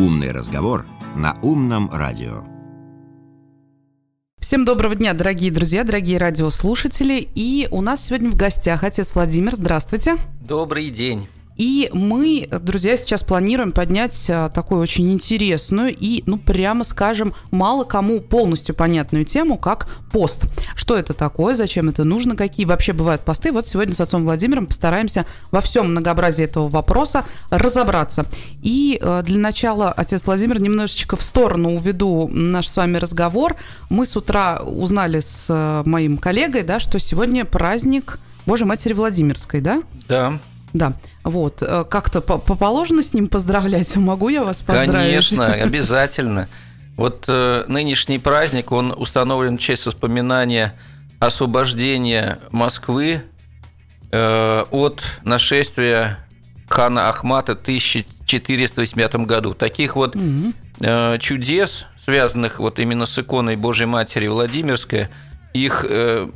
«Умный разговор» на «Умном радио». Всем доброго дня, дорогие друзья, дорогие радиослушатели. И у нас сегодня в гостях отец Владимир. Здравствуйте. Добрый день. И мы, друзья, сейчас планируем поднять а, такую очень интересную и, ну, прямо скажем, мало кому полностью понятную тему, как пост. Что это такое, зачем это нужно, какие вообще бывают посты. Вот сегодня с отцом Владимиром постараемся во всем многообразии этого вопроса разобраться. И э, для начала, отец Владимир, немножечко в сторону уведу наш с вами разговор. Мы с утра узнали с э, моим коллегой, да, что сегодня праздник Божьей Матери Владимирской, да? Да. Да, вот. Э, как-то положено с ним поздравлять? Могу я вас поздравить? Конечно, обязательно. Вот э, нынешний праздник, он установлен в честь воспоминания освобождения Москвы э, от нашествия хана Ахмата в 1485 году. Таких вот угу. э, чудес, связанных вот именно с иконой Божьей Матери Владимирской, их э,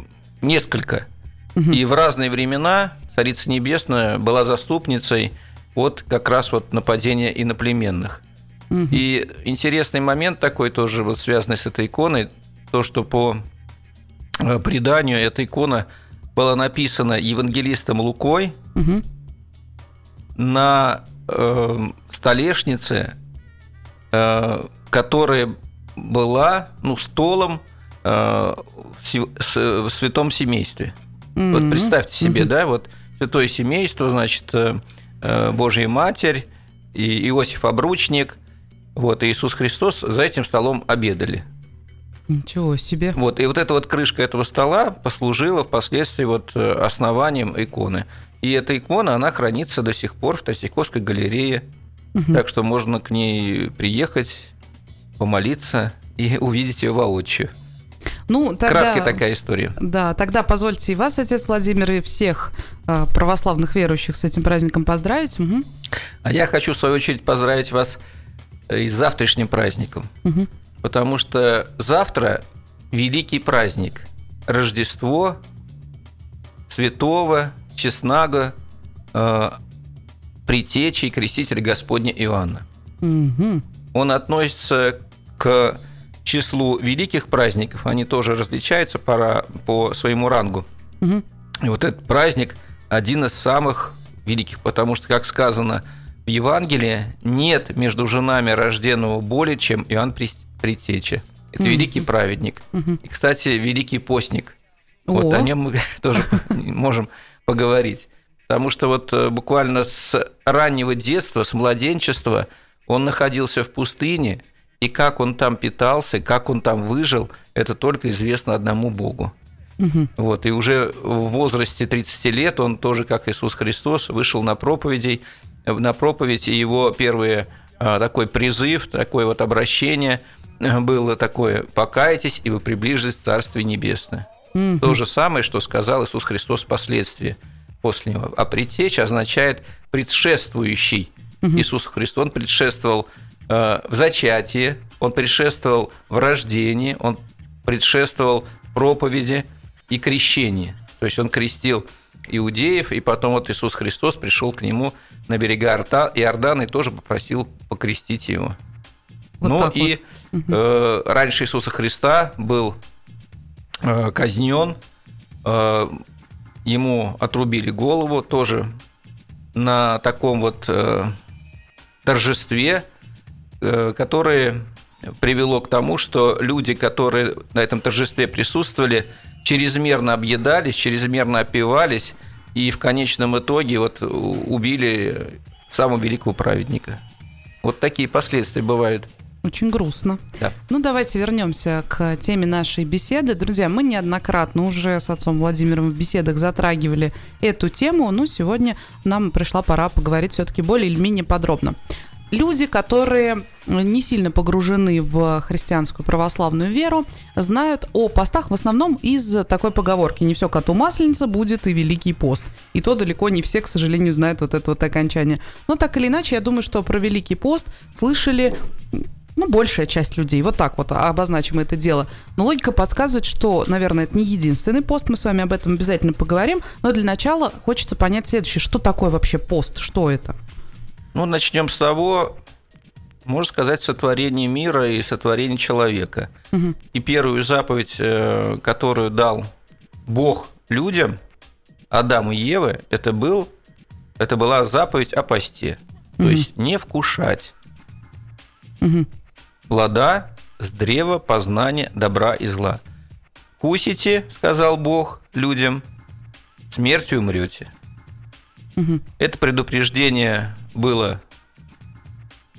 несколько. Угу. И в разные времена Царица Небесная была заступницей от как раз вот нападения иноплеменных. Угу. И интересный момент такой тоже вот связанный с этой иконой, то, что по э, преданию эта икона была написана евангелистом Лукой угу. на э, столешнице, э, которая была ну, столом э, в, в святом семействе. Mm-hmm. Вот представьте себе, mm-hmm. да, вот святое семейство, значит, э, э, Божья Матерь, и Иосиф Обручник, вот, и Иисус Христос за этим столом обедали. Ничего себе. Вот, и вот эта вот крышка этого стола послужила впоследствии вот э, основанием иконы. И эта икона, она хранится до сих пор в Третьяковской галерее. Угу. Так что можно к ней приехать, помолиться и увидеть ее воочию. Ну, тогда, Краткая такая история. Да, тогда позвольте и вас, отец Владимир, и всех э, православных верующих с этим праздником поздравить. Угу. А я хочу, в свою очередь, поздравить вас э, и с завтрашним праздником. Угу. Потому что завтра великий праздник. Рождество святого, честнага, э, притечи и крестителя Господня Иоанна. Угу. Он относится к числу великих праздников, они тоже различаются по, по своему рангу. Угу. И вот этот праздник один из самых великих, потому что, как сказано в Евангелии, нет между женами рожденного более, чем Иоанн Притеча. Это угу. великий праведник. Угу. И, кстати, великий постник. О. Вот о нем мы тоже можем поговорить. Потому что вот э, буквально с раннего детства, с младенчества он находился в пустыне – и как он там питался, как он там выжил, это только известно одному Богу. Угу. Вот, и уже в возрасте 30 лет он тоже, как Иисус Христос, вышел на проповедей, на проповедь, и его первый а, такой призыв, такое вот обращение а, было такое «покайтесь, и вы приближитесь к Царствию Небесное». Угу. То же самое, что сказал Иисус Христос впоследствии после него. А предтечь означает предшествующий. Угу. Иисус Христос, он предшествовал Э, в зачатии, он предшествовал в рождении, он предшествовал проповеди и крещении. То есть он крестил иудеев, и потом вот Иисус Христос пришел к нему на берега Иордана и тоже попросил покрестить его. Вот ну и вот. э, раньше Иисуса Христа был э, казнен, э, ему отрубили голову тоже на таком вот э, торжестве, Э, которые привело к тому, что люди, которые на этом торжестве присутствовали, чрезмерно объедались, чрезмерно опивались, и в конечном итоге вот убили самого великого праведника. Вот такие последствия бывают. Очень грустно. Да. Ну, давайте вернемся к теме нашей беседы. Друзья, мы неоднократно уже с отцом Владимиром в беседах затрагивали эту тему, но сегодня нам пришла пора поговорить все-таки более или менее подробно люди, которые не сильно погружены в христианскую православную веру, знают о постах в основном из такой поговорки «не все коту масленица будет и Великий пост». И то далеко не все, к сожалению, знают вот это вот окончание. Но так или иначе, я думаю, что про Великий пост слышали ну, большая часть людей. Вот так вот обозначим это дело. Но логика подсказывает, что, наверное, это не единственный пост. Мы с вами об этом обязательно поговорим. Но для начала хочется понять следующее. Что такое вообще пост? Что это? Ну, начнем с того, можно сказать, сотворение мира и сотворение человека. Угу. И первую заповедь, э, которую дал Бог людям, Адаму и Евы, это, был, это была заповедь о посте. То угу. есть не вкушать угу. плода с древа познания добра и зла. Кусите, сказал Бог людям, смертью умрете. Угу. Это предупреждение было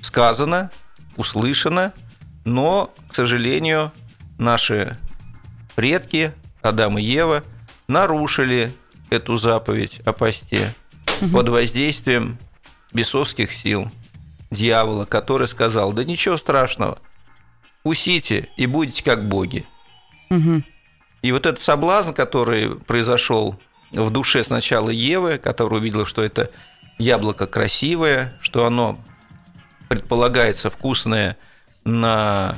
сказано, услышано, но, к сожалению, наши предки, Адам и Ева, нарушили эту заповедь о посте угу. под воздействием бесовских сил, дьявола, который сказал, да ничего страшного, усите и будете как боги. Угу. И вот этот соблазн, который произошел в душе сначала Евы, которая увидела, что это яблоко красивое, что оно предполагается вкусное на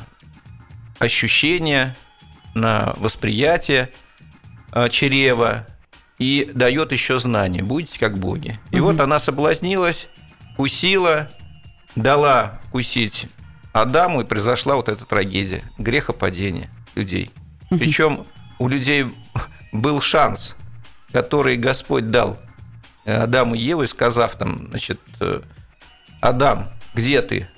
ощущение, на восприятие а, чрева и дает еще знание. Будете как боги. И угу. вот она соблазнилась, кусила, дала вкусить Адаму, и произошла вот эта трагедия грехопадения людей. Угу. Причем у людей был шанс, который Господь дал Адаму и Еве, сказав там, значит, э, Адам, где ты?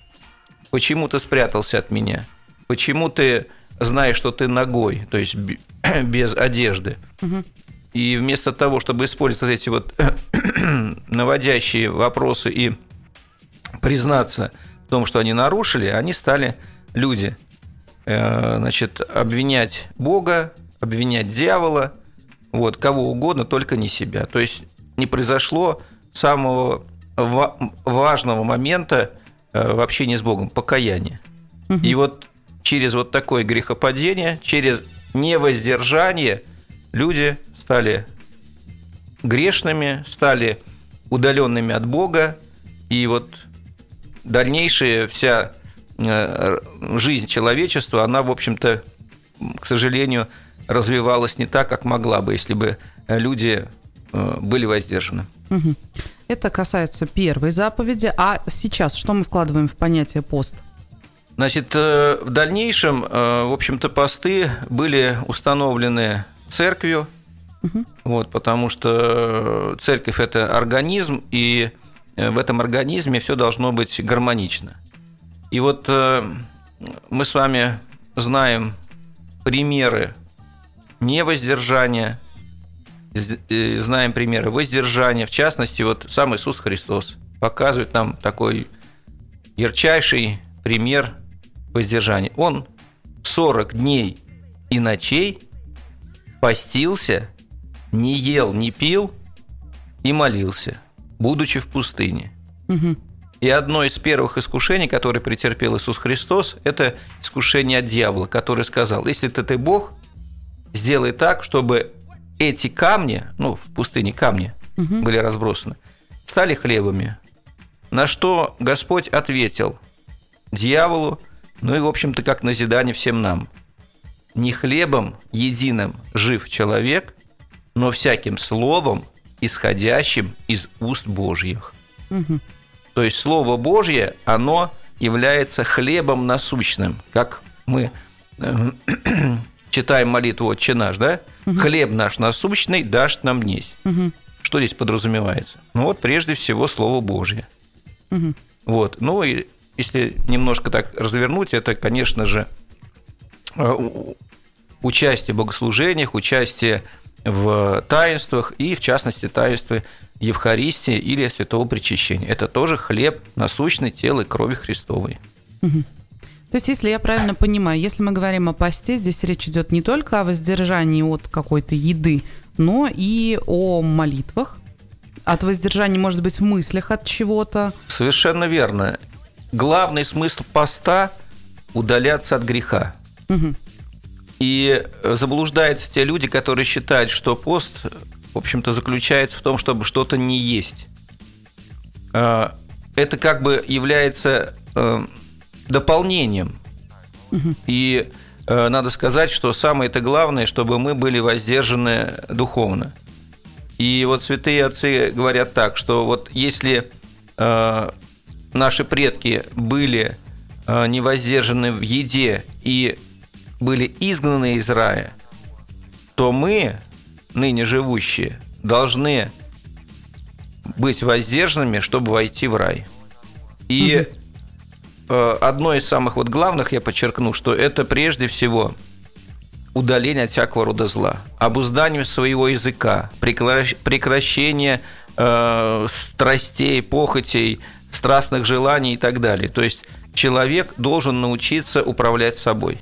Почему ты спрятался от меня? Почему ты знаешь, что ты ногой, то есть без одежды? Угу. И вместо того, чтобы использовать эти вот наводящие вопросы и признаться в том, что они нарушили, они стали люди, э, значит, обвинять Бога, обвинять дьявола, вот, кого угодно, только не себя. То есть не произошло самого важного момента Э, в общении с Богом, покаяние. Угу. И вот через вот такое грехопадение, через невоздержание люди стали грешными, стали удаленными от Бога, и вот дальнейшая вся э, жизнь человечества, она, в общем-то, к сожалению, развивалась не так, как могла бы, если бы люди были воздержаны. Угу. Это касается первой заповеди. А сейчас что мы вкладываем в понятие пост? Значит, э, в дальнейшем, э, в общем-то, посты были установлены церковью, угу. вот, потому что церковь – это организм, и в этом организме все должно быть гармонично. И вот э, мы с вами знаем примеры невоздержания – знаем примеры воздержания. В частности, вот сам Иисус Христос показывает нам такой ярчайший пример воздержания. Он 40 дней и ночей постился, не ел, не пил и молился, будучи в пустыне. Угу. И одно из первых искушений, которое претерпел Иисус Христос, это искушение от дьявола, который сказал, если ты, ты Бог, сделай так, чтобы эти камни, ну, в пустыне камни угу. были разбросаны, стали хлебами. На что Господь ответил дьяволу, ну и, в общем-то, как назидание всем нам. Не хлебом единым жив человек, но всяким словом, исходящим из уст Божьих. Угу. То есть Слово Божье, оно является хлебом насущным, как мы э, читаем молитву «Отче наш», да? Угу. «Хлеб наш насущный дашь нам днесь». Угу. Что здесь подразумевается? Ну вот прежде всего Слово Божье. Угу. Вот. Ну и если немножко так развернуть, это, конечно же, э, участие в богослужениях, участие в таинствах и, в частности, таинстве Евхаристии или Святого Причащения. Это тоже хлеб насущный тела и крови Христовой. Угу. То есть, если я правильно понимаю, если мы говорим о посте, здесь речь идет не только о воздержании от какой-то еды, но и о молитвах. От воздержания, может быть, в мыслях от чего-то. Совершенно верно. Главный смысл поста – удаляться от греха. Угу. И заблуждаются те люди, которые считают, что пост, в общем-то, заключается в том, чтобы что-то не есть. А, это как бы является э, дополнением. Угу. И э, надо сказать, что самое это главное, чтобы мы были воздержаны духовно. И вот святые отцы говорят так, что вот если э, наши предки были э, не воздержаны в еде и были изгнаны из рая, то мы, ныне живущие, должны быть воздержанными, чтобы войти в рай. И угу. Одно из самых вот главных, я подчеркну, что это прежде всего удаление от всякого рода зла, обуздание своего языка, прекращение э, страстей, похотей, страстных желаний и так далее. То есть человек должен научиться управлять собой.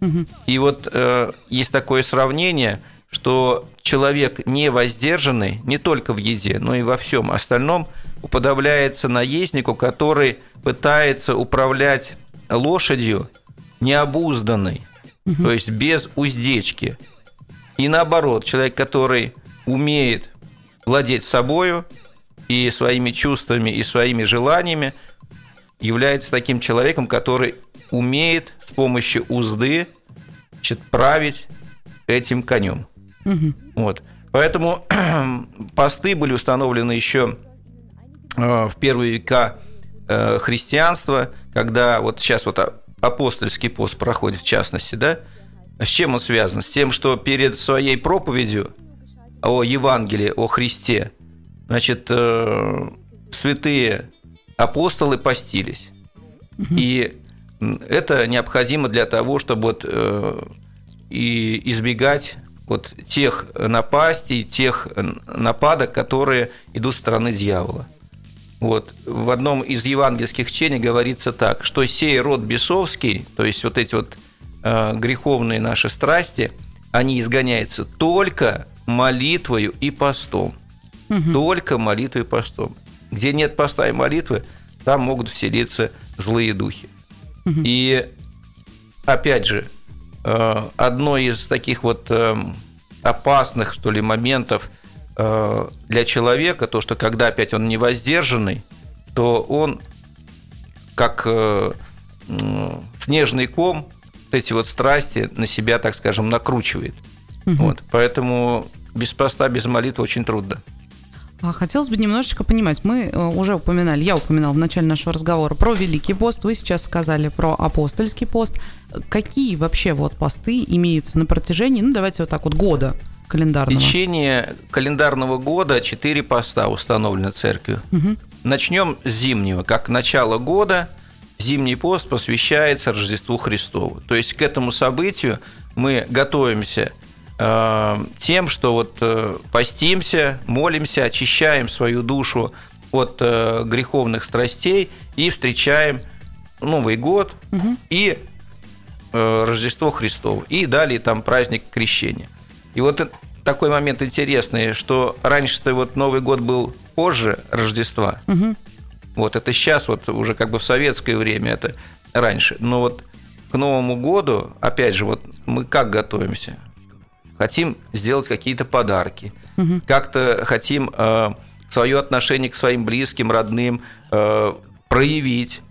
Угу. И вот э, есть такое сравнение, что человек не воздержанный не только в еде, но и во всем остальном уподобляется наезднику, который пытается управлять лошадью необузданной, угу. то есть без уздечки. И наоборот, человек, который умеет владеть собою и своими чувствами, и своими желаниями, является таким человеком, который умеет с помощью узды значит, править этим конем. Угу. Вот. Поэтому посты были установлены еще в первые века э, христианства, когда вот сейчас вот апостольский пост проходит в частности, да, с чем он связан? С тем, что перед своей проповедью о Евангелии, о Христе, значит, э, святые апостолы постились. И это необходимо для того, чтобы вот, э, и избегать вот тех напастей, тех нападок, которые идут со стороны дьявола. Вот. В одном из евангельских чтений говорится так, что сей род бесовский, то есть вот эти вот э, греховные наши страсти, они изгоняются только молитвою и постом. Угу. Только молитвой и постом. Где нет поста и молитвы, там могут вселиться злые духи. Угу. И опять же, э, одно из таких вот э, опасных, что ли, моментов для человека, то, что когда опять он не воздержанный, то он как снежный ком эти вот страсти на себя, так скажем, накручивает. Угу. Вот, поэтому без поста, без молитвы очень трудно. А хотелось бы немножечко понимать, мы э, уже упоминали, я упоминал в начале нашего разговора про Великий пост, вы сейчас сказали про апостольский пост. Какие вообще вот посты имеются на протяжении, ну давайте вот так вот, года календарного? В течение календарного года четыре поста установлены церковью. Угу. Начнем с зимнего. Как начало года зимний пост посвящается Рождеству Христову. То есть к этому событию мы готовимся Э, тем, что вот э, постимся, молимся, очищаем свою душу от э, греховных страстей и встречаем Новый год угу. и Рождество Христово. И далее там праздник крещения. И вот такой момент интересный, что раньше-то вот Новый год был позже Рождества. Угу. Вот это сейчас вот уже как бы в советское время это раньше. Но вот к Новому году, опять же, вот мы как готовимся? хотим сделать какие-то подарки, угу. как-то хотим э, свое отношение к своим близким, родным э, проявить,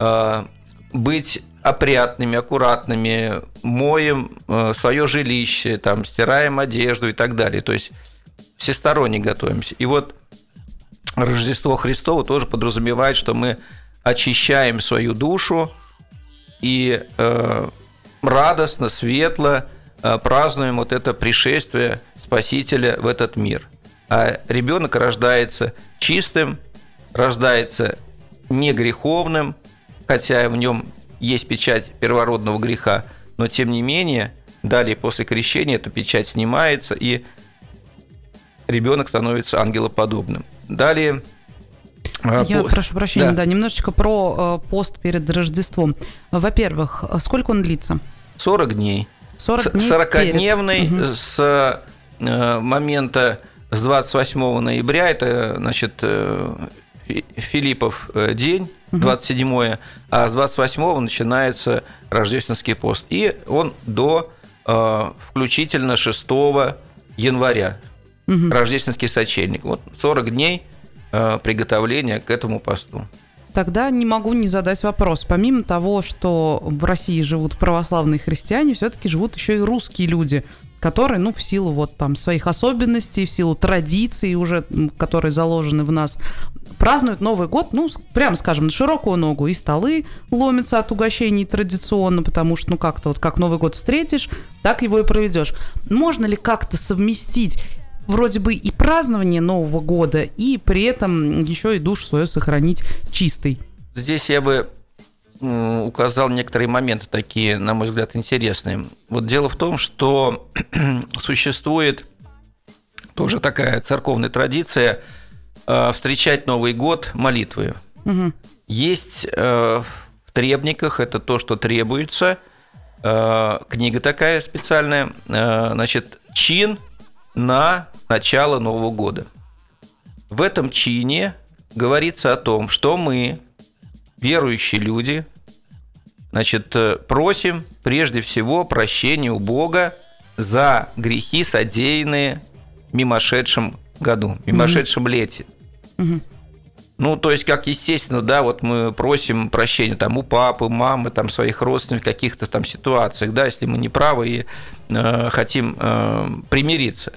э, быть опрятными, аккуратными, моем э, свое жилище, там, стираем одежду и так далее. То есть всесторонне готовимся. И вот Рождество Христово тоже подразумевает, что мы очищаем свою душу и э, радостно, светло Э, празднуем вот это пришествие Спасителя в этот мир. А ребенок рождается чистым, рождается не греховным, хотя в нем есть печать первородного греха, но тем не менее, далее после крещения эта печать снимается, и ребенок становится ангелоподобным. Далее э, я по... прошу прощения, да. да, немножечко про э, пост перед Рождеством. Во-первых, сколько он длится? 40 дней. 40 дней 40-дневный перед. с э, момента с 28 ноября, это, значит, э, Филиппов день, 27 угу. а с 28 начинается рождественский пост. И он до включительно 6 января, угу. рождественский сочельник. Вот 40 дней приготовления к этому посту. Тогда не могу не задать вопрос. Помимо того, что в России живут православные христиане, все-таки живут еще и русские люди, который, ну, в силу вот там своих особенностей, в силу традиций уже, которые заложены в нас, празднуют Новый год, ну, прямо скажем, на широкую ногу. И столы ломятся от угощений традиционно, потому что, ну, как-то вот как Новый год встретишь, так его и проведешь. Можно ли как-то совместить вроде бы и празднование Нового года, и при этом еще и душ свою сохранить чистой? Здесь я бы указал некоторые моменты такие, на мой взгляд, интересные. Вот дело в том, что существует тоже такая церковная традиция э, встречать Новый год молитвой. Угу. Есть э, в требниках, это то, что требуется, э, книга такая специальная, значит, чин на начало Нового года. В этом чине говорится о том, что мы, верующие люди, значит, э, просим прежде всего прощения у Бога за грехи, содеянные в мимошедшем году, мимошедшем mm-hmm. лете. Mm-hmm. Ну, то есть, как естественно, да, вот мы просим прощения там у папы, мамы, там своих родственников в каких-то там ситуациях, да, если мы не правы и э, хотим э, примириться.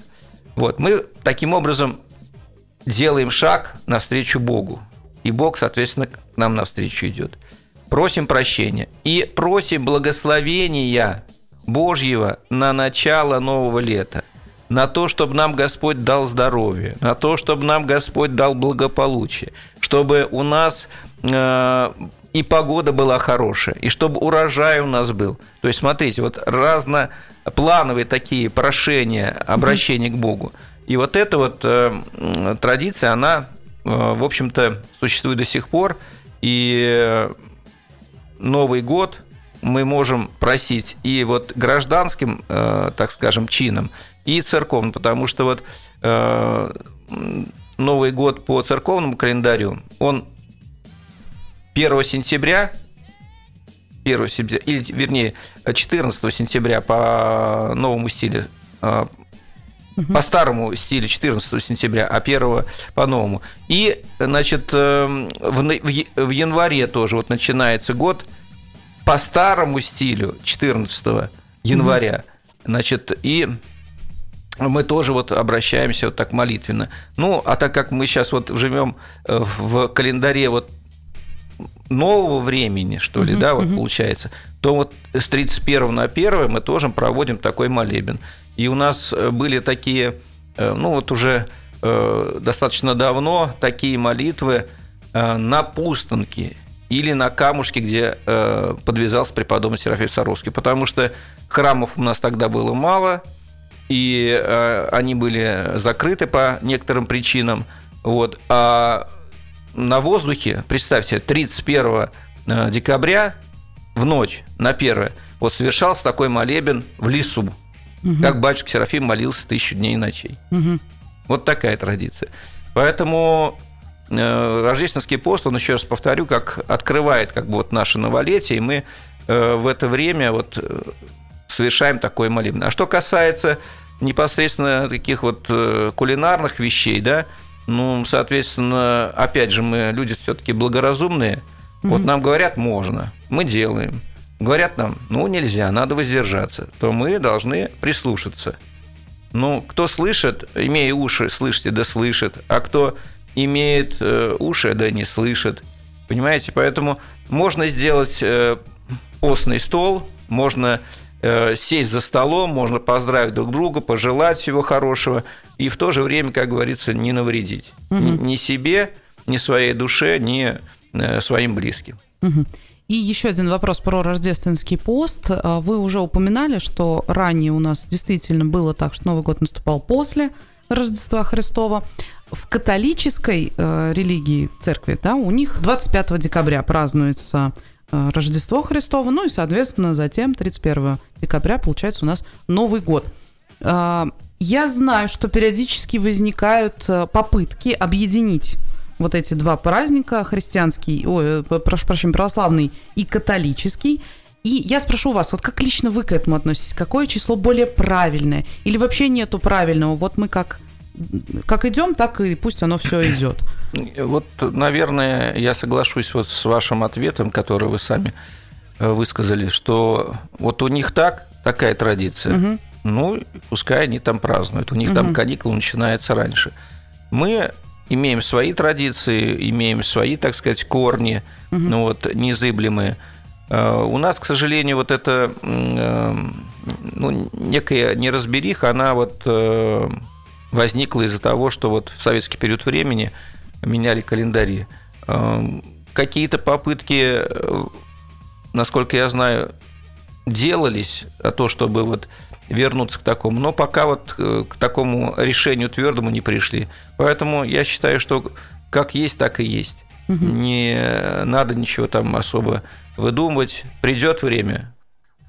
Вот, мы таким образом делаем шаг навстречу Богу. И Бог, соответственно, к нам навстречу идет. Просим прощения. И просим благословения Божьего на начало нового лета. На то, чтобы нам Господь дал здоровье, на то, чтобы нам Господь дал благополучие, чтобы у нас э, и погода была хорошая, и чтобы урожай у нас был. То есть, смотрите, вот разноплановые такие прошения, обращения к Богу. И вот эта вот э, традиция, она, э, в общем-то, существует до сих пор. И Новый год мы можем просить и вот гражданским, э, так скажем, чином, и церковным, потому что вот э, Новый год по церковному календарю, он 1 сентября, 1 сентября, или вернее 14 сентября по новому стилю, э, по старому стилю 14 сентября, а 1 по новому. И, значит, в, в январе тоже вот начинается год по старому стилю 14 января. Значит, и мы тоже вот обращаемся вот так молитвенно. Ну, а так как мы сейчас вот живем э, в календаре вот нового времени, что ли, uh-huh, да, вот uh-huh. получается, то вот с 31 на 1 мы тоже проводим такой молебен. И у нас э, были такие, э, ну вот уже достаточно давно такие молитвы на пустынке или на камушке, где подвязался преподобный Серафим Саровский, потому что храмов у нас тогда было мало, и они были закрыты по некоторым причинам, вот, а на воздухе, представьте, 31 э, декабря в ночь на 1 вот совершался такой молебен в лесу, угу. как батюшка Серафим молился тысячу дней и ночей. Угу. Вот такая традиция. Поэтому э, рождественский пост, он еще раз повторю, как открывает как бы вот наше новолетие, и мы э, в это время вот э, совершаем такой молебен. А что касается непосредственно таких вот э, кулинарных вещей, да, ну, соответственно, опять же, мы люди все-таки благоразумные. Mm-hmm. Вот нам говорят, можно, мы делаем. Говорят нам, ну, нельзя, надо воздержаться. То мы должны прислушаться. Ну, кто слышит, имея уши, слышите, да слышит. А кто имеет э, уши, да не слышит. Понимаете? Поэтому можно сделать э, постный стол, можно Э, сесть за столом, можно поздравить друг друга, пожелать всего хорошего, и в то же время, как говорится, не навредить угу. ни, ни себе, ни своей душе, ни э, своим близким. Угу. И еще один вопрос про рождественский пост. А, вы уже упоминали, что ранее у нас действительно было так, что Новый год наступал после Рождества Христова. В католической э, религии церкви, да, у них 25 декабря празднуется Э, Рождество Христово, ну и, соответственно, затем 31 декабря получается у нас Новый год. Э, я знаю, что периодически возникают э, попытки объединить вот эти два праздника, христианский, ой, прошу прощения, православный и католический. И я спрошу вас, вот как лично вы к этому относитесь? Какое число более правильное? Или вообще нету правильного? Вот мы как как идем, так и пусть оно все идет. Вот, наверное, я соглашусь вот с вашим ответом, который вы сами э, высказали, что вот у них так, такая традиция. Угу. ну, пускай они там празднуют. У них угу. там каникулы начинаются раньше. Мы имеем свои традиции, имеем свои, так сказать, корни, угу. ну вот, незыблемые. А, у нас, к сожалению, вот эта э, ну, некая неразбериха, она вот э, возникла из-за того, что вот в советский период времени меняли календари. Какие-то попытки, э, насколько я знаю, делались, а то, чтобы вот вернуться к такому. Но пока вот э, к такому решению твердому не пришли. Поэтому я считаю, что как есть, так и есть. Угу. Не надо ничего там особо выдумывать. Придет время,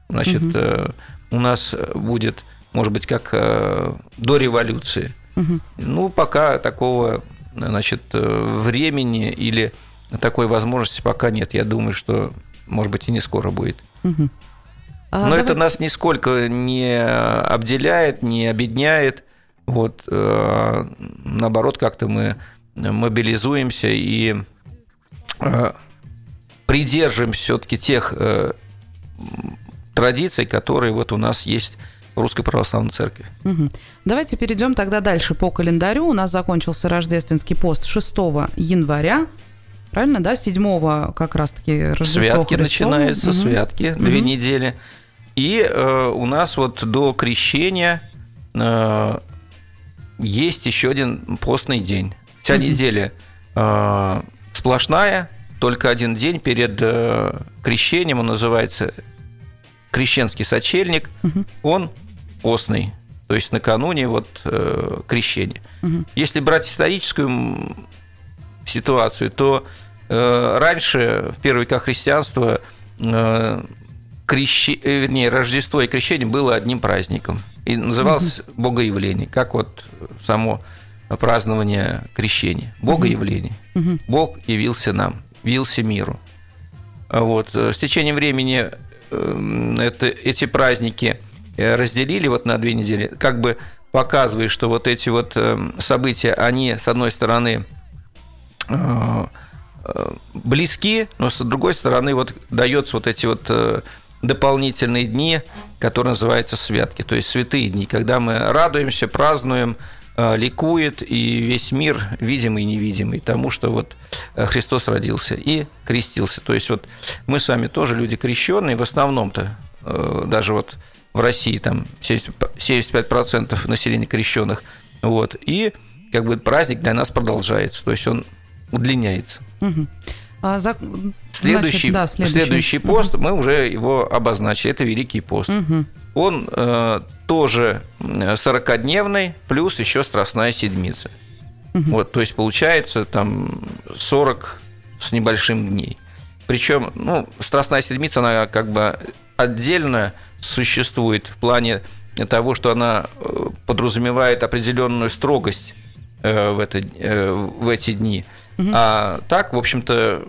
значит, угу. у нас будет, может быть, как э, до революции. Угу. Ну, пока такого, значит, времени или такой возможности пока нет. Я думаю, что, может быть, и не скоро будет. Угу. А, Но давайте... это нас нисколько не обделяет, не обедняет. Вот, э, наоборот, как-то мы мобилизуемся и э, придерживаемся все-таки тех э, традиций, которые вот у нас есть в Русской Православной Церкви. Угу. Давайте перейдем тогда дальше по календарю. У нас закончился рождественский пост 6 января. Правильно, да? 7 как раз-таки Рождество Святки Христово. начинаются, угу. святки, угу. две недели. И э, у нас вот до крещения э, есть еще один постный день. Вся mm-hmm. неделя э, сплошная, только один день перед э, крещением, он называется крещенский сочельник, mm-hmm. он постный, то есть накануне вот э, крещения. Mm-hmm. Если брать историческую ситуацию, то э, раньше, в первые века христианства, э, крещи... Э, вернее, Рождество и крещение было одним праздником. И называлось угу. Богоявление, как вот само празднование крещения. Богоявление. Угу. Бог явился нам, явился миру. Вот. С течением времени эм, это, эти праздники э, разделили вот на две недели, как бы показывая, что вот эти вот эм, события, они, с одной стороны, э, близки, но с другой стороны, вот дается вот эти вот дополнительные дни, которые называются святки, то есть святые дни, когда мы радуемся, празднуем, э, ликует, и весь мир, видимый и невидимый, тому, что вот э, Христос родился и крестился. То есть вот мы с вами тоже люди крещенные, в основном-то, э, даже вот в России там 75% населения крещенных, вот, и как бы праздник для нас продолжается, то есть он удлиняется. Угу. А, за... Следующий, Значит, да, следующий. следующий пост, угу. мы уже его обозначили, это Великий пост. Угу. Он э, тоже 40-дневный, плюс еще Страстная Седмица. Угу. Вот, то есть получается там 40 с небольшим дней. Причем, ну, Страстная Седмица, она как бы отдельно существует в плане того, что она э, подразумевает определенную строгость э, в, это, э, в эти дни. Угу. А так, в общем-то, э,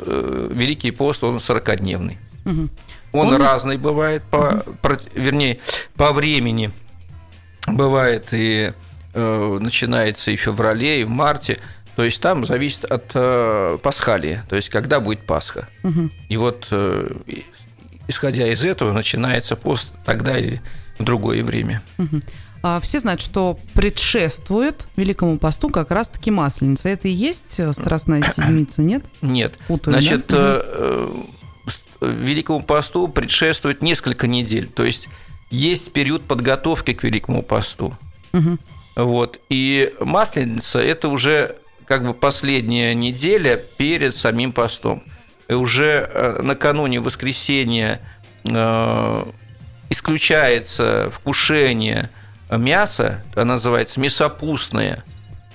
Великий пост, он 40-дневный. Угу. Он, он разный бывает, по, угу. по, вернее, по времени. Бывает и э, начинается и в феврале, и в марте. То есть там зависит от э, пасхалии, то есть когда будет Пасха. Угу. И вот э, исходя из этого начинается пост тогда или в другое время. Угу. А, все знают, что предшествует Великому посту как раз-таки Масленица. Это и есть э, Страстная Седмица, нет? Нет. Путаю, Значит, да? Э, э, Великому посту предшествует несколько недель. То есть есть период подготовки к Великому посту. Угу. Вот. И Масленица – это уже как бы последняя неделя перед самим постом. И уже накануне воскресенья исключается вкушение мясо, она называется мясопустное.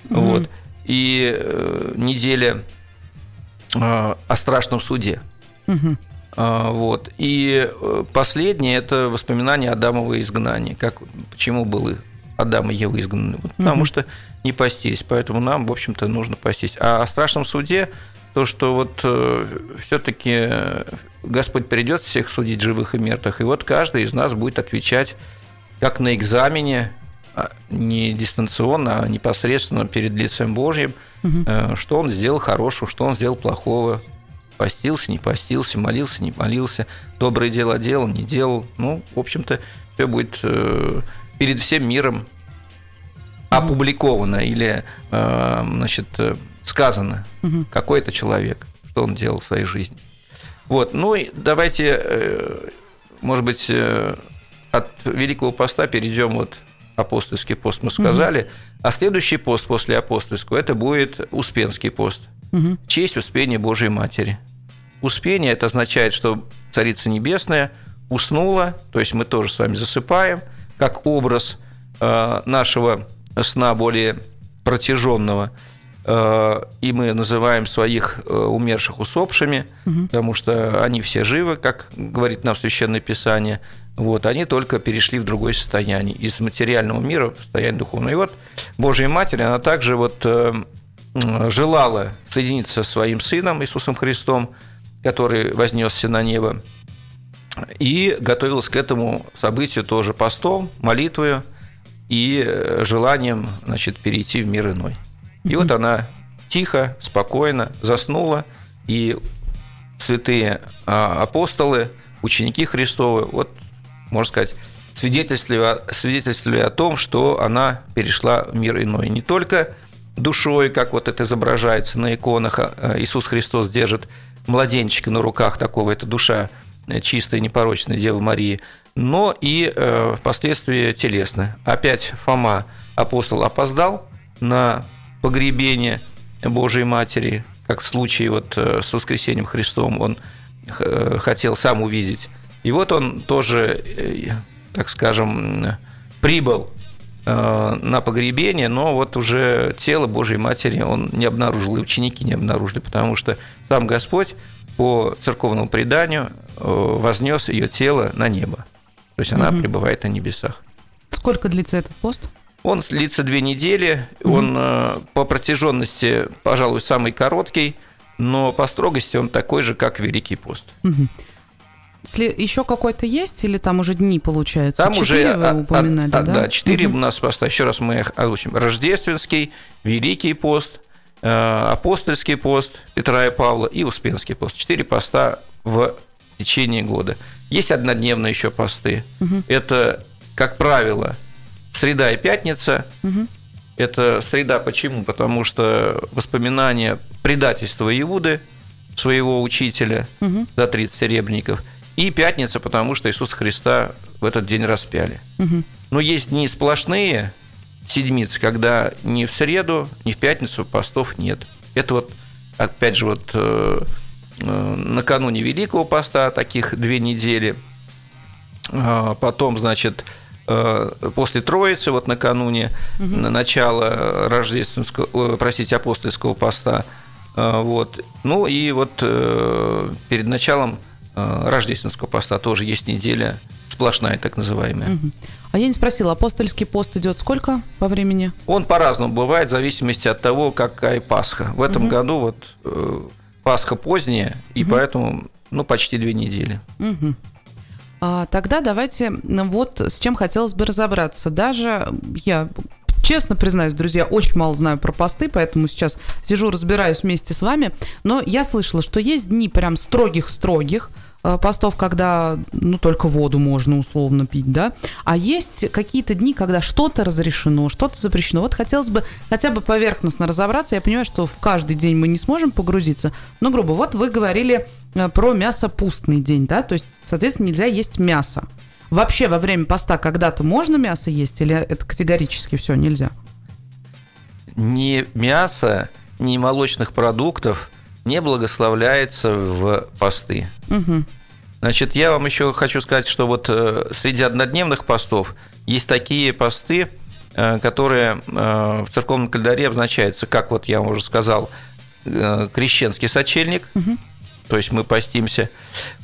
Mm-hmm. Вот. И э, неделя э, о страшном суде. Mm-hmm. Э, вот. И э, последнее это воспоминание Адамова изгнания. Как, почему было Адам и Ева изгнаны? Вот, mm-hmm. Потому что не постились. Поэтому нам, в общем-то, нужно постись. А о страшном суде то, что вот э, все-таки Господь придет всех судить живых и мертвых, и вот каждый из нас будет отвечать как на экзамене, а, не дистанционно, а непосредственно перед лицем Божьим, угу. что он сделал хорошего, что он сделал плохого. Постился, не постился, молился, не молился, доброе дело делал, не делал. Ну, в общем-то, все будет перед всем миром опубликовано или значит, сказано, угу. какой это человек, что он делал в своей жизни. Вот, ну и давайте, может быть, от Великого Поста перейдем вот апостольский пост мы сказали, угу. а следующий пост после апостольского это будет Успенский пост. Угу. Честь Успения Божией Матери. Успение это означает, что Царица Небесная уснула, то есть мы тоже с вами засыпаем, как образ э, нашего сна более протяженного. Э, и мы называем своих э, умерших усопшими, угу. потому что они все живы, как говорит нам Священное Писание. Вот, они только перешли в другое состояние, из материального мира в состояние духовного. И вот Божья Матерь, она также вот э, желала соединиться со своим Сыном Иисусом Христом, который вознесся на небо, и готовилась к этому событию тоже постом, молитвою и желанием значит, перейти в мир иной. И вот она тихо, спокойно заснула, и святые а, апостолы, ученики Христовы, вот, можно сказать, свидетельствовали, свидетельствовали о том, что она перешла в мир иной. Не только душой, как вот это изображается на иконах, а, Иисус Христос держит младенчика на руках, такого это душа чистой, непорочной Девы Марии, но и э, впоследствии телесно. Опять Фома, апостол, опоздал на погребение Божией Матери, как в случае вот э, с воскресением Христом, он э, хотел сам увидеть. И вот он тоже, э, так скажем, прибыл на погребение, но вот уже тело Божьей Матери он не обнаружил, и ученики не обнаружили, потому что сам Господь по церковному преданию вознес ее тело на небо. То есть она угу. пребывает на небесах. Сколько длится этот пост? Он длится две недели, он э, по протяженности, пожалуй, самый короткий, но по строгости он такой же, как Великий пост. Еще какой-то есть или там уже дни получается? Там четыре уже вы упоминали, а, да? Да, четыре у нас поста. Еще раз мы их озвучим. Рождественский, Великий пост, э, Апостольский пост Петра и Павла и Успенский пост. Четыре поста в течение года. Есть однодневные еще посты. Угу. Это, как правило, среда и пятница. Угу. Это среда почему? Потому что воспоминания предательства Иуды, своего учителя угу. за 30 серебряников, и пятница, потому что Иисус Христа в этот день распяли. Угу. Но есть дни сплошные, седмицы, когда ни в среду, ни в пятницу постов нет. Это вот, опять же, вот э, э, накануне Великого поста, таких две недели, а потом, значит, Э, после Троицы, вот накануне угу. начала рождественского, простите, апостольского поста, э, вот. Ну и вот э, перед началом рождественского поста тоже есть неделя сплошная, так называемая. Угу. А я не спросила, апостольский пост идет сколько по времени? Он по-разному бывает, в зависимости от того, какая Пасха. В этом угу. году вот Пасха поздняя, и угу. поэтому ну, почти две недели. Угу. А, тогда давайте вот с чем хотелось бы разобраться. Даже я честно признаюсь, друзья, очень мало знаю про посты, поэтому сейчас сижу, разбираюсь вместе с вами. Но я слышала, что есть дни прям строгих-строгих, постов, когда ну, только воду можно условно пить, да, а есть какие-то дни, когда что-то разрешено, что-то запрещено. Вот хотелось бы хотя бы поверхностно разобраться. Я понимаю, что в каждый день мы не сможем погрузиться, но грубо. Вот вы говорили э, про мясо пустный день, да, то есть, соответственно, нельзя есть мясо. Вообще во время поста когда-то можно мясо есть или это категорически все нельзя? Ни мясо, ни молочных продуктов – не благословляется в посты. Угу. Значит, я вам еще хочу сказать, что вот э, среди однодневных постов есть такие посты, э, которые э, в церковном календаре обозначаются, как вот я вам уже сказал, крещенский сочельник, угу. то есть мы постимся.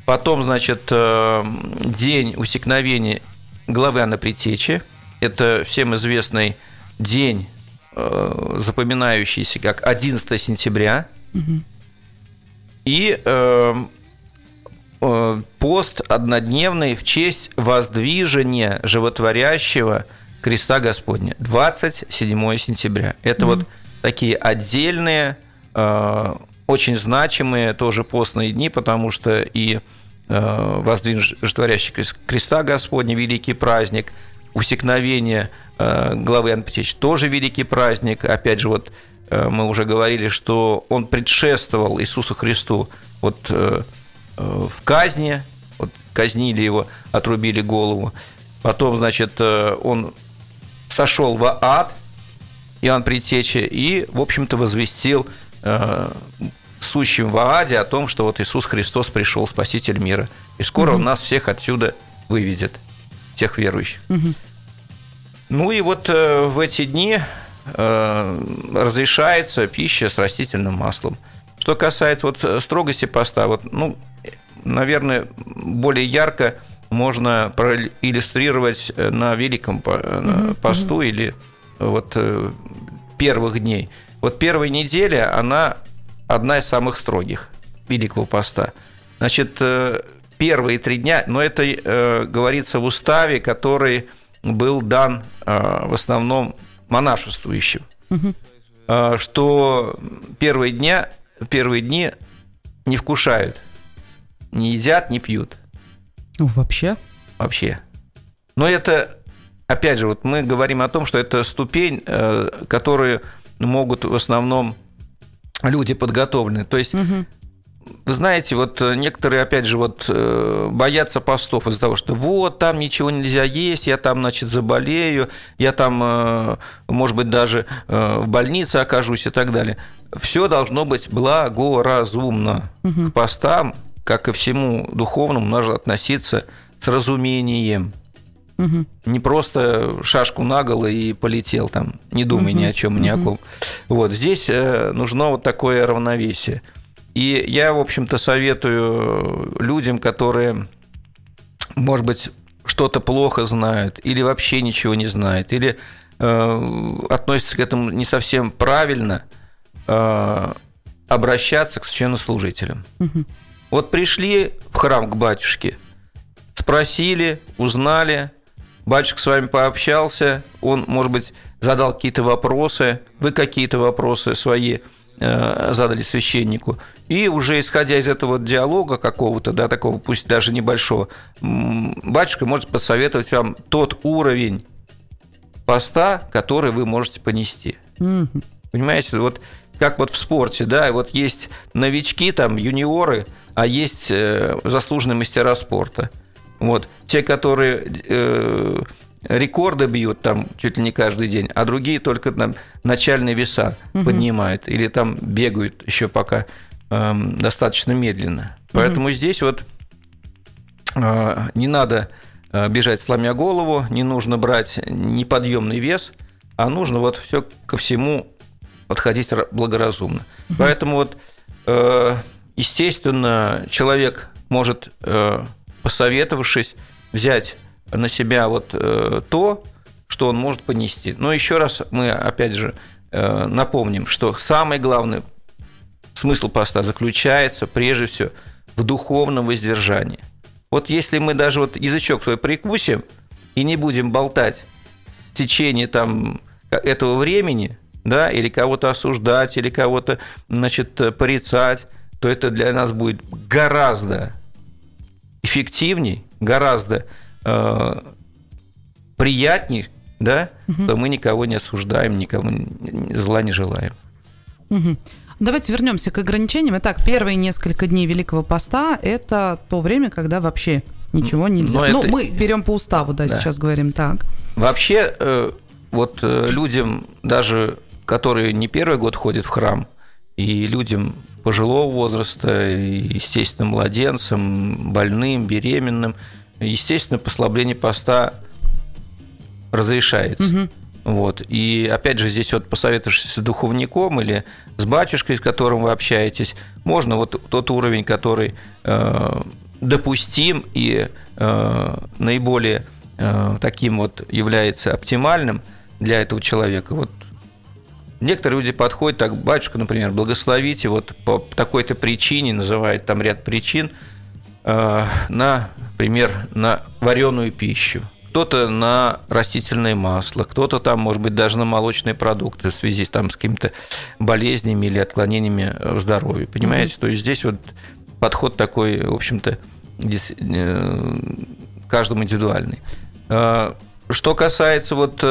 Потом, значит, день усекновения главы Анны Притечи. Это всем известный день, запоминающийся как 11 сентября. Угу. И э, э, пост однодневный в честь воздвижения животворящего креста Господня. 27 сентября. Это mm-hmm. вот такие отдельные, э, очень значимые тоже постные дни, потому что и э, воздвижен житворящий креста Господня, великий праздник, усекновение э, главы Иоанна тоже великий праздник. Опять же, вот мы уже говорили, что он предшествовал Иисусу Христу вот в казни, вот казнили его, отрубили голову. Потом, значит, он сошел в ад, Иоанн Предтеча, и, в общем-то, возвестил э, сущим в Ааде о том, что вот Иисус Христос пришел, Спаситель мира. И скоро угу. он нас всех отсюда выведет, всех верующих. Угу. Ну и вот э, в эти дни э, разрешается пища с растительным маслом. Что касается вот строгости поста, вот, ну, наверное, более ярко можно проиллюстрировать на Великом посту угу. или вот э, первых дней. Вот первая неделя, она одна из самых строгих Великого Поста. Значит, э, первые три дня, но это э, говорится в уставе, который был дан в основном монашествующим, угу. что первые, дня, первые дни не вкушают, не едят, не пьют. Ну, вообще? Вообще. Но это опять же, вот мы говорим о том, что это ступень, э, которую могут в основном люди подготовлены. То есть угу. Вы знаете, вот некоторые, опять же, вот э, боятся постов из-за того, что вот там ничего нельзя есть, я там, значит, заболею, я там, э, может быть, даже в больнице окажусь и так далее. Все должно быть благоразумно. Угу. К постам, как и всему духовному, нужно относиться с разумением. Угу. Не просто шашку наголо и полетел там, не думай угу. ни о чем, ни о ком. Вот здесь э, нужно вот такое равновесие. И я, в общем-то, советую людям, которые, может быть, что-то плохо знают, или вообще ничего не знают, или э, относятся к этому не совсем правильно, э, обращаться к священнослужителям. Угу. Вот пришли в храм к батюшке, спросили, узнали, батюшка с вами пообщался, он, может быть, задал какие-то вопросы, вы какие-то вопросы свои задали священнику. И уже исходя из этого диалога какого-то, да, такого, пусть даже небольшого, батюшка может посоветовать вам тот уровень поста, который вы можете понести. Mm-hmm. Понимаете, вот как вот в спорте, да, вот есть новички, там, юниоры, а есть э, заслуженные мастера спорта. Вот. Те, которые э, рекорды бьют там чуть ли не каждый день, а другие только там начальные веса угу. поднимают или там бегают еще пока э, достаточно медленно. Угу. Поэтому здесь вот э, не надо э, бежать сломя голову, не нужно брать неподъемный вес, а нужно вот все ко всему подходить благоразумно. Угу. Поэтому вот, э, естественно, человек может э, посоветовавшись, взять на себя вот э, то, что он может понести. Но еще раз мы, опять же, э, напомним, что самый главный смысл поста заключается, прежде всего, в духовном воздержании. Вот если мы даже вот язычок свой прикусим и не будем болтать в течение там этого времени, да, или кого-то осуждать, или кого-то, значит, порицать, то это для нас будет гораздо эффективней, гораздо э, приятней, да, угу. то мы никого не осуждаем, никому зла не желаем. Угу. Давайте вернемся к ограничениям. Итак, первые несколько дней Великого Поста – это то время, когда вообще ничего нельзя. Но ну, это... мы берем по уставу, да, да, сейчас говорим так. Вообще, э, вот э, людям, даже которые не первый год ходят в храм, и людям пожилого возраста, естественно, младенцам, больным, беременным. Естественно, послабление поста разрешается. Угу. Вот. И опять же, здесь вот посоветовавшись с духовником или с батюшкой, с которым вы общаетесь, можно вот тот уровень, который э, допустим и э, наиболее э, таким вот является оптимальным для этого человека, вот Некоторые люди подходят так, батюшка, например, благословите, вот по такой-то причине, называет там ряд причин, э, на, например, на вареную пищу, кто-то на растительное масло, кто-то там, может быть, даже на молочные продукты в связи там, с какими-то болезнями или отклонениями в здоровье. Понимаете? Mm-hmm. То есть здесь вот подход такой, в общем-то, каждому индивидуальный. Что касается вот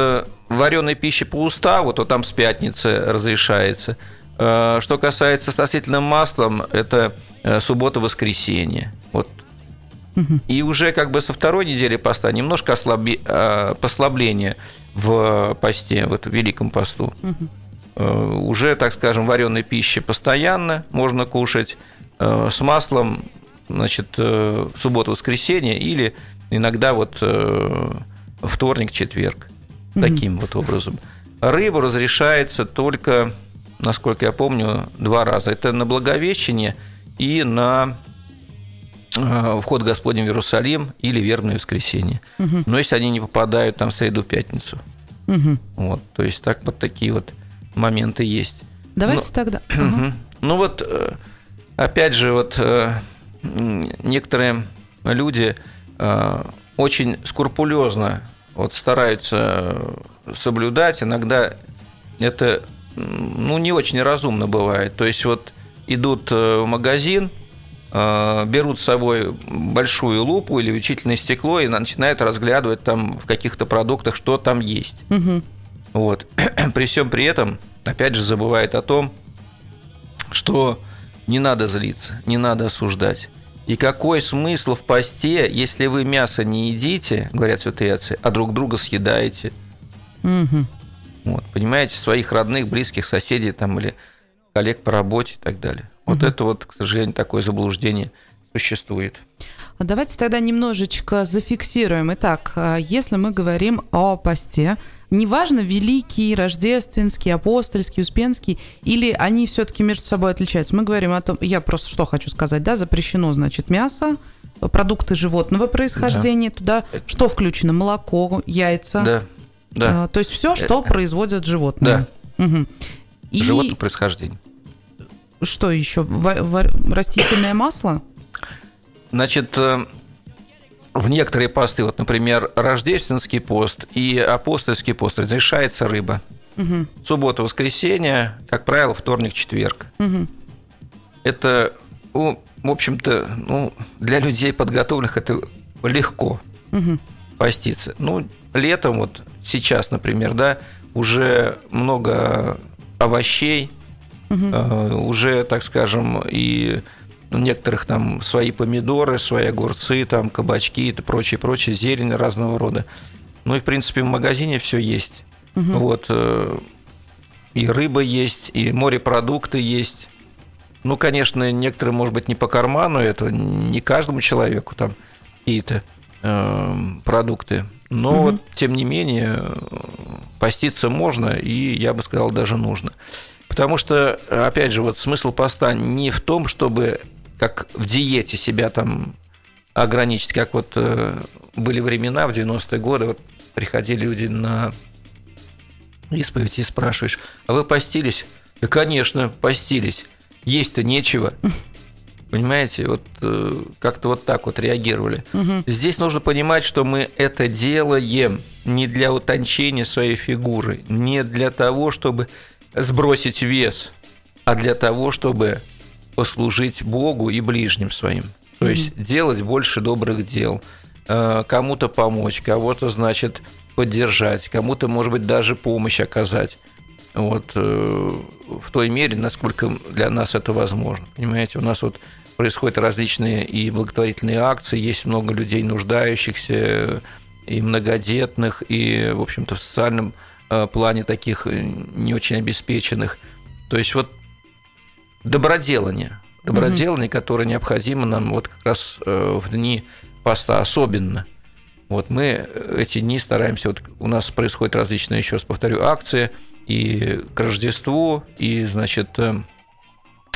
вареной пищи по уставу, то там с пятницы разрешается. Что касается с растительным маслом, это суббота-воскресенье. Вот и уже как бы со второй недели поста немножко ослаби, послабление в посте, в этом великом посту. Уже, так скажем, вареной пищи постоянно можно кушать. Э, с маслом, значит, э, суббота-воскресенье или иногда вот э, вторник-четверг. Таким вот образом. Рыбу разрешается только, насколько я помню, два раза. Это на Благовещение и на вход Господень в Иерусалим или вербное воскресенье. Угу. Но если они не попадают там в среду-пятницу. Угу. Вот, то есть так вот такие вот моменты есть. Давайте Но, тогда. Угу. Ну вот опять же, вот э, некоторые люди э, очень скрупулезно вот стараются соблюдать, иногда это ну, не очень разумно бывает. То есть вот идут э, в магазин, берут с собой большую лупу или увеличительное стекло и начинают разглядывать там в каких-то продуктах, что там есть. Угу. Вот. При всем при этом, опять же, забывает о том, что не надо злиться, не надо осуждать. И какой смысл в посте, если вы мясо не едите, говорят святые отцы, а друг друга съедаете? Угу. Вот, понимаете, своих родных, близких, соседей там или коллег по работе и так далее. Вот угу. это вот, к сожалению, такое заблуждение существует. А давайте тогда немножечко зафиксируем. Итак, а, если мы говорим о посте, неважно, великий, рождественский, апостольский, успенский, или они все-таки между собой отличаются. Мы говорим о том, я просто что хочу сказать, да, запрещено, значит, мясо, продукты животного происхождения, да. туда что включено? Молоко, яйца. Да. Да. А, то есть все, что Это... производят животные. Да. Угу. И... Животное происхождение. Что еще? Растительное масло? Значит, э, в некоторые посты, вот, например, рождественский пост и апостольский пост, разрешается рыба. Угу. Суббота, воскресенье, как правило, вторник, четверг. Угу. Это, ну, в общем-то, ну, для людей подготовленных это легко угу. поститься. Ну, летом, вот сейчас, например, да, уже много овощей, угу. э, уже, так скажем, и у некоторых там свои помидоры, свои огурцы, там кабачки и прочее, прочее, зелень разного рода. Ну и, в принципе, в магазине все есть. Угу. Вот. Э, и рыба есть, и морепродукты есть. Ну, конечно, некоторые, может быть, не по карману, это не каждому человеку там какие-то продукты. Но угу. вот, тем не менее, поститься можно, и я бы сказал, даже нужно. Потому что, опять же, вот смысл поста не в том, чтобы как в диете себя там ограничить, как вот э, были времена в 90-е годы, вот приходили люди на исповедь и спрашиваешь, а вы постились? Да, конечно, постились. Есть-то нечего. Понимаете, вот э, как-то вот так вот реагировали. Угу. Здесь нужно понимать, что мы это делаем не для утончения своей фигуры, не для того, чтобы сбросить вес, а для того, чтобы послужить Богу и ближним своим. То mm-hmm. есть делать больше добрых дел, э, кому-то помочь, кого-то, значит, поддержать, кому-то, может быть, даже помощь оказать. Вот э, в той мере, насколько для нас это возможно. Понимаете, у нас вот происходят различные и благотворительные акции, есть много людей нуждающихся, и многодетных, и, в общем-то, в социальном э, плане таких не очень обеспеченных. То есть вот доброделание. Доброделание, mm-hmm. которое необходимо нам вот как раз э, в дни поста особенно. Вот мы эти дни стараемся, вот у нас происходят различные, еще раз повторю, акции и к Рождеству, и, значит, э,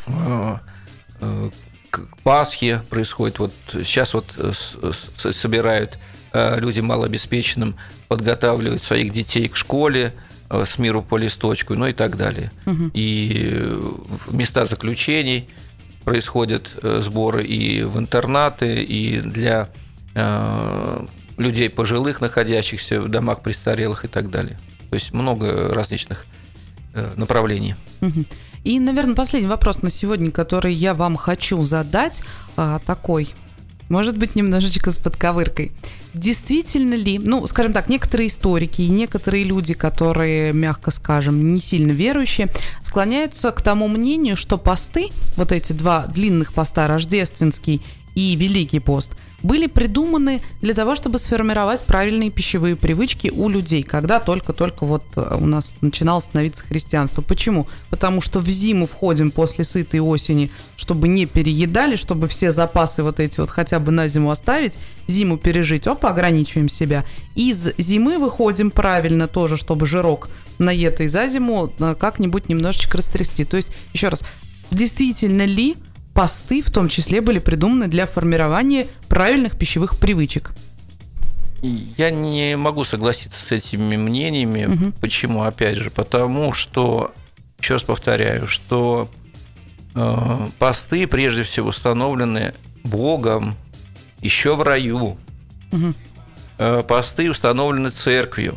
э, к Пасхе происходит, вот сейчас вот собирают людям малообеспеченным, подготавливают своих детей к школе, Э, с миру по листочку, ну и так далее. Угу. И в места заключений происходят э, сборы и в интернаты, и для э, людей пожилых, находящихся в домах престарелых и так далее. То есть много различных направлений. И, наверное, последний вопрос на сегодня, который я вам хочу задать, такой может быть, немножечко с подковыркой. Действительно ли, ну, скажем так, некоторые историки и некоторые люди, которые, мягко скажем, не сильно верующие, склоняются к тому мнению, что посты, вот эти два длинных поста, рождественский и Великий пост – были придуманы для того, чтобы сформировать правильные пищевые привычки у людей, когда только-только вот э, у нас начинало становиться христианство. Почему? Потому что в зиму входим после сытой осени, чтобы не переедали, чтобы все запасы вот эти вот хотя бы на зиму оставить, зиму пережить, опа, ограничиваем себя. Из зимы выходим правильно тоже, чтобы жирок наетый за зиму э, как-нибудь немножечко растрясти. То есть, еще раз, действительно ли посты в том числе были придуманы для формирования правильных пищевых привычек. Я не могу согласиться с этими мнениями. Угу. Почему? Опять же, потому что, еще раз повторяю, что э, посты прежде всего установлены Богом еще в раю. Угу. Э, посты установлены церковью,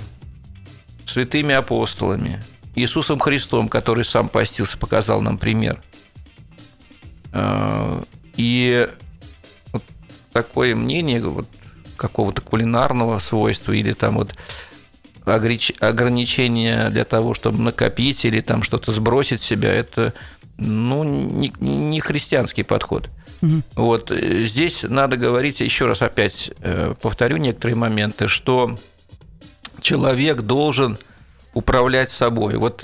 святыми апостолами, Иисусом Христом, который сам постился, показал нам пример – и вот такое мнение вот какого-то кулинарного свойства или там вот ограничения для того, чтобы накопить или там что-то сбросить себя, это ну, не, не христианский подход. Угу. Вот э, здесь надо говорить еще раз опять э, повторю некоторые моменты, что человек должен управлять собой. Вот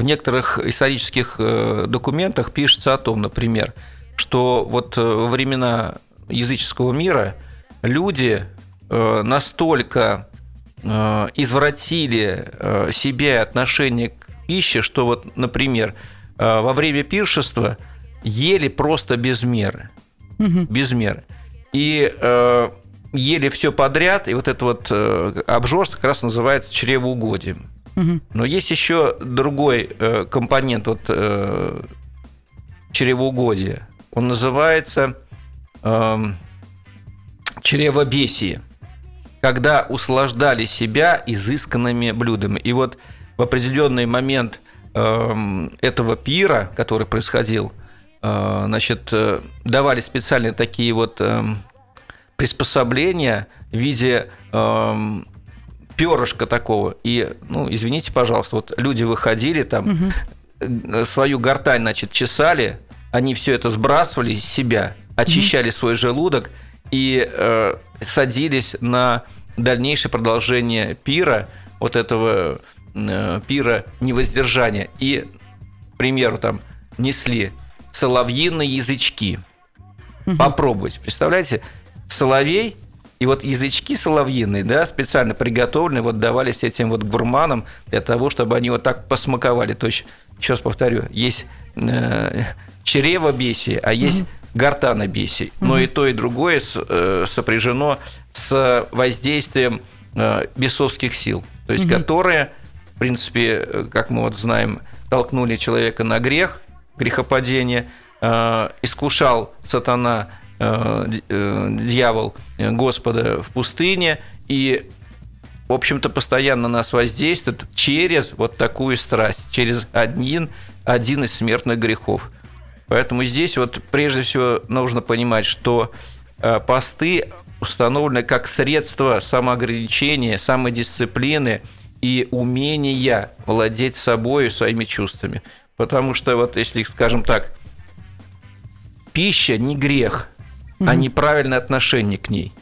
в некоторых исторических э, документах пишется о том, например, что вот э, во времена языческого мира люди э, настолько извратили себе отношение к пище, что вот, например, во время пиршества ели просто без меры. Угу. Без меры. И ели все подряд, и вот это вот обжорство как раз называется чревоугодием. Но есть еще другой э, компонент вот, э, чревоугодия. Он называется э, чревобесие, когда услаждали себя изысканными блюдами. И вот в определенный момент э, этого пира, который происходил, э, значит, э, давали специальные такие вот э, приспособления в виде э, перышка такого. И, ну, извините, пожалуйста, вот люди выходили там, угу. свою гортань, значит, чесали, они все это сбрасывали из себя, очищали угу. свой желудок и э, садились на дальнейшее продолжение пира, вот этого э, пира невоздержания. И, к примеру, там несли соловьиные язычки. Угу. Попробуйте. Представляете, соловей и вот язычки соловьиные, да, специально приготовленные, вот давались этим вот гурманам для того, чтобы они вот так посмаковали. То есть, еще раз повторю, есть э, чревобесие, а есть mm-hmm. гортанобесие. Но mm-hmm. и то, и другое с, э, сопряжено с воздействием э, бесовских сил, то есть, mm-hmm. которые, в принципе, э, как мы вот знаем, толкнули человека на грех, грехопадение, э, искушал сатана дьявол Господа в пустыне, и, в общем-то, постоянно нас воздействует через вот такую страсть, через один, один из смертных грехов. Поэтому здесь вот прежде всего нужно понимать, что э, посты установлены как средство самоограничения, самодисциплины и умения владеть собой и своими чувствами. Потому что вот если, скажем так, пища не грех, угу. а неправильное отношение к ней.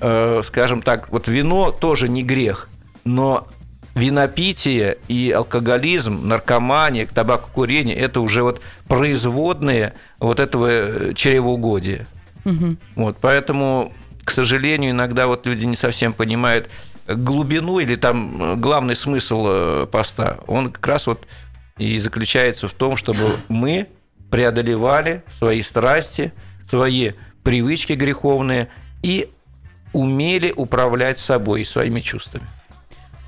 Э, скажем так, вот вино тоже не грех, но винопитие и алкоголизм, наркомания, табакокурение – это уже вот производные вот этого э, чревоугодия. Угу. Вот, поэтому, к сожалению, иногда вот люди не совсем понимают глубину или там э, главный смысл поста. Он как раз вот и заключается в том, чтобы мы преодолевали свои страсти, свои привычки греховные и умели управлять собой и своими чувствами.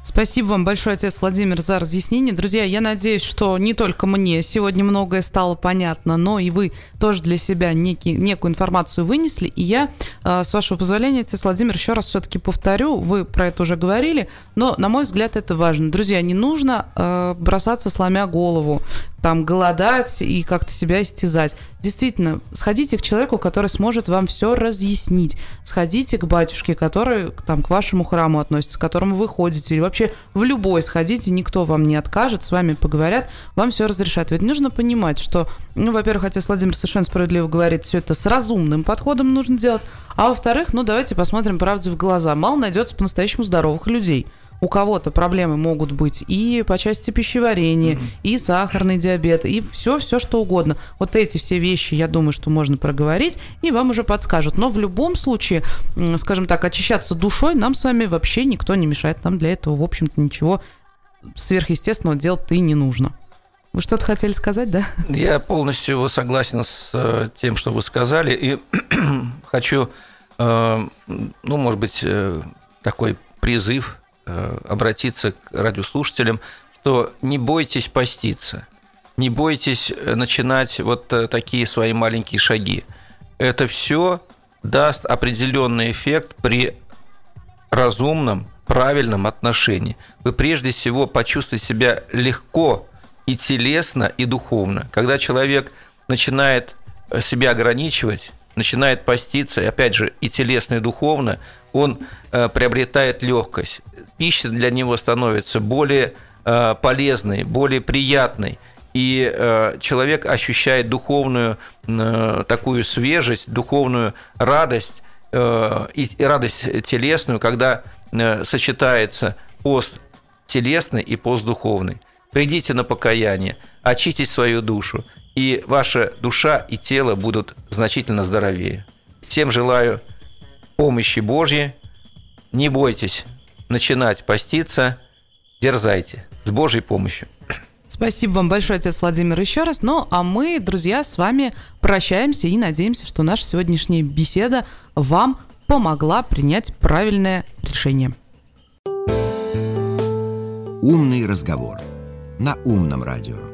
Спасибо вам большое, отец Владимир, за разъяснение. Друзья, я надеюсь, что не только мне сегодня многое стало понятно, но и вы тоже для себя некий, некую информацию вынесли. И я, э, с вашего позволения, отец Владимир, еще раз все-таки повторю, вы про это уже говорили, но, на мой взгляд, это важно. Друзья, не нужно э, бросаться, сломя голову там голодать и как-то себя истязать. Действительно, сходите к человеку, который сможет вам все разъяснить. Сходите к батюшке, который там к вашему храму относится, к которому вы ходите, или вообще в любой сходите, никто вам не откажет, с вами поговорят, вам все разрешат. Ведь нужно понимать, что, ну, во-первых, отец Владимир совершенно справедливо говорит, все это с разумным подходом нужно делать, а во-вторых, ну, давайте посмотрим правде в глаза. Мало найдется по-настоящему здоровых людей у кого-то проблемы могут быть и по части пищеварения, mm-hmm. и сахарный диабет, и все, все что угодно. Вот эти все вещи, я думаю, что можно проговорить, и вам уже подскажут. Но в любом случае, скажем так, очищаться душой нам с вами вообще никто не мешает. Нам для этого, в общем-то, ничего сверхъестественного делать-то и не нужно. Вы что-то хотели сказать, да? Я полностью согласен с э, тем, что вы сказали, и хочу, э, ну, может быть, э, такой призыв обратиться к радиослушателям, что не бойтесь поститься, не бойтесь э, начинать вот э, такие свои маленькие шаги. Это все даст определенный эффект при разумном, правильном отношении. Вы прежде всего почувствуете себя легко и телесно, и духовно. Когда человек начинает себя ограничивать, начинает поститься, и опять же, и телесно, и духовно, он приобретает легкость пища для него становится более э, полезной, более приятной. И э, человек ощущает духовную э, такую свежесть, духовную радость и радость телесную, когда сочетается пост телесный и пост духовный. Придите на покаяние, очистите свою душу, и ваша душа и тело будут значительно здоровее. Всем желаю помощи Божьей. Не бойтесь начинать поститься, дерзайте с Божьей помощью. Спасибо вам большое, отец Владимир, еще раз. Ну, а мы, друзья, с вами прощаемся и надеемся, что наша сегодняшняя беседа вам помогла принять правильное решение. Умный разговор на умном радио.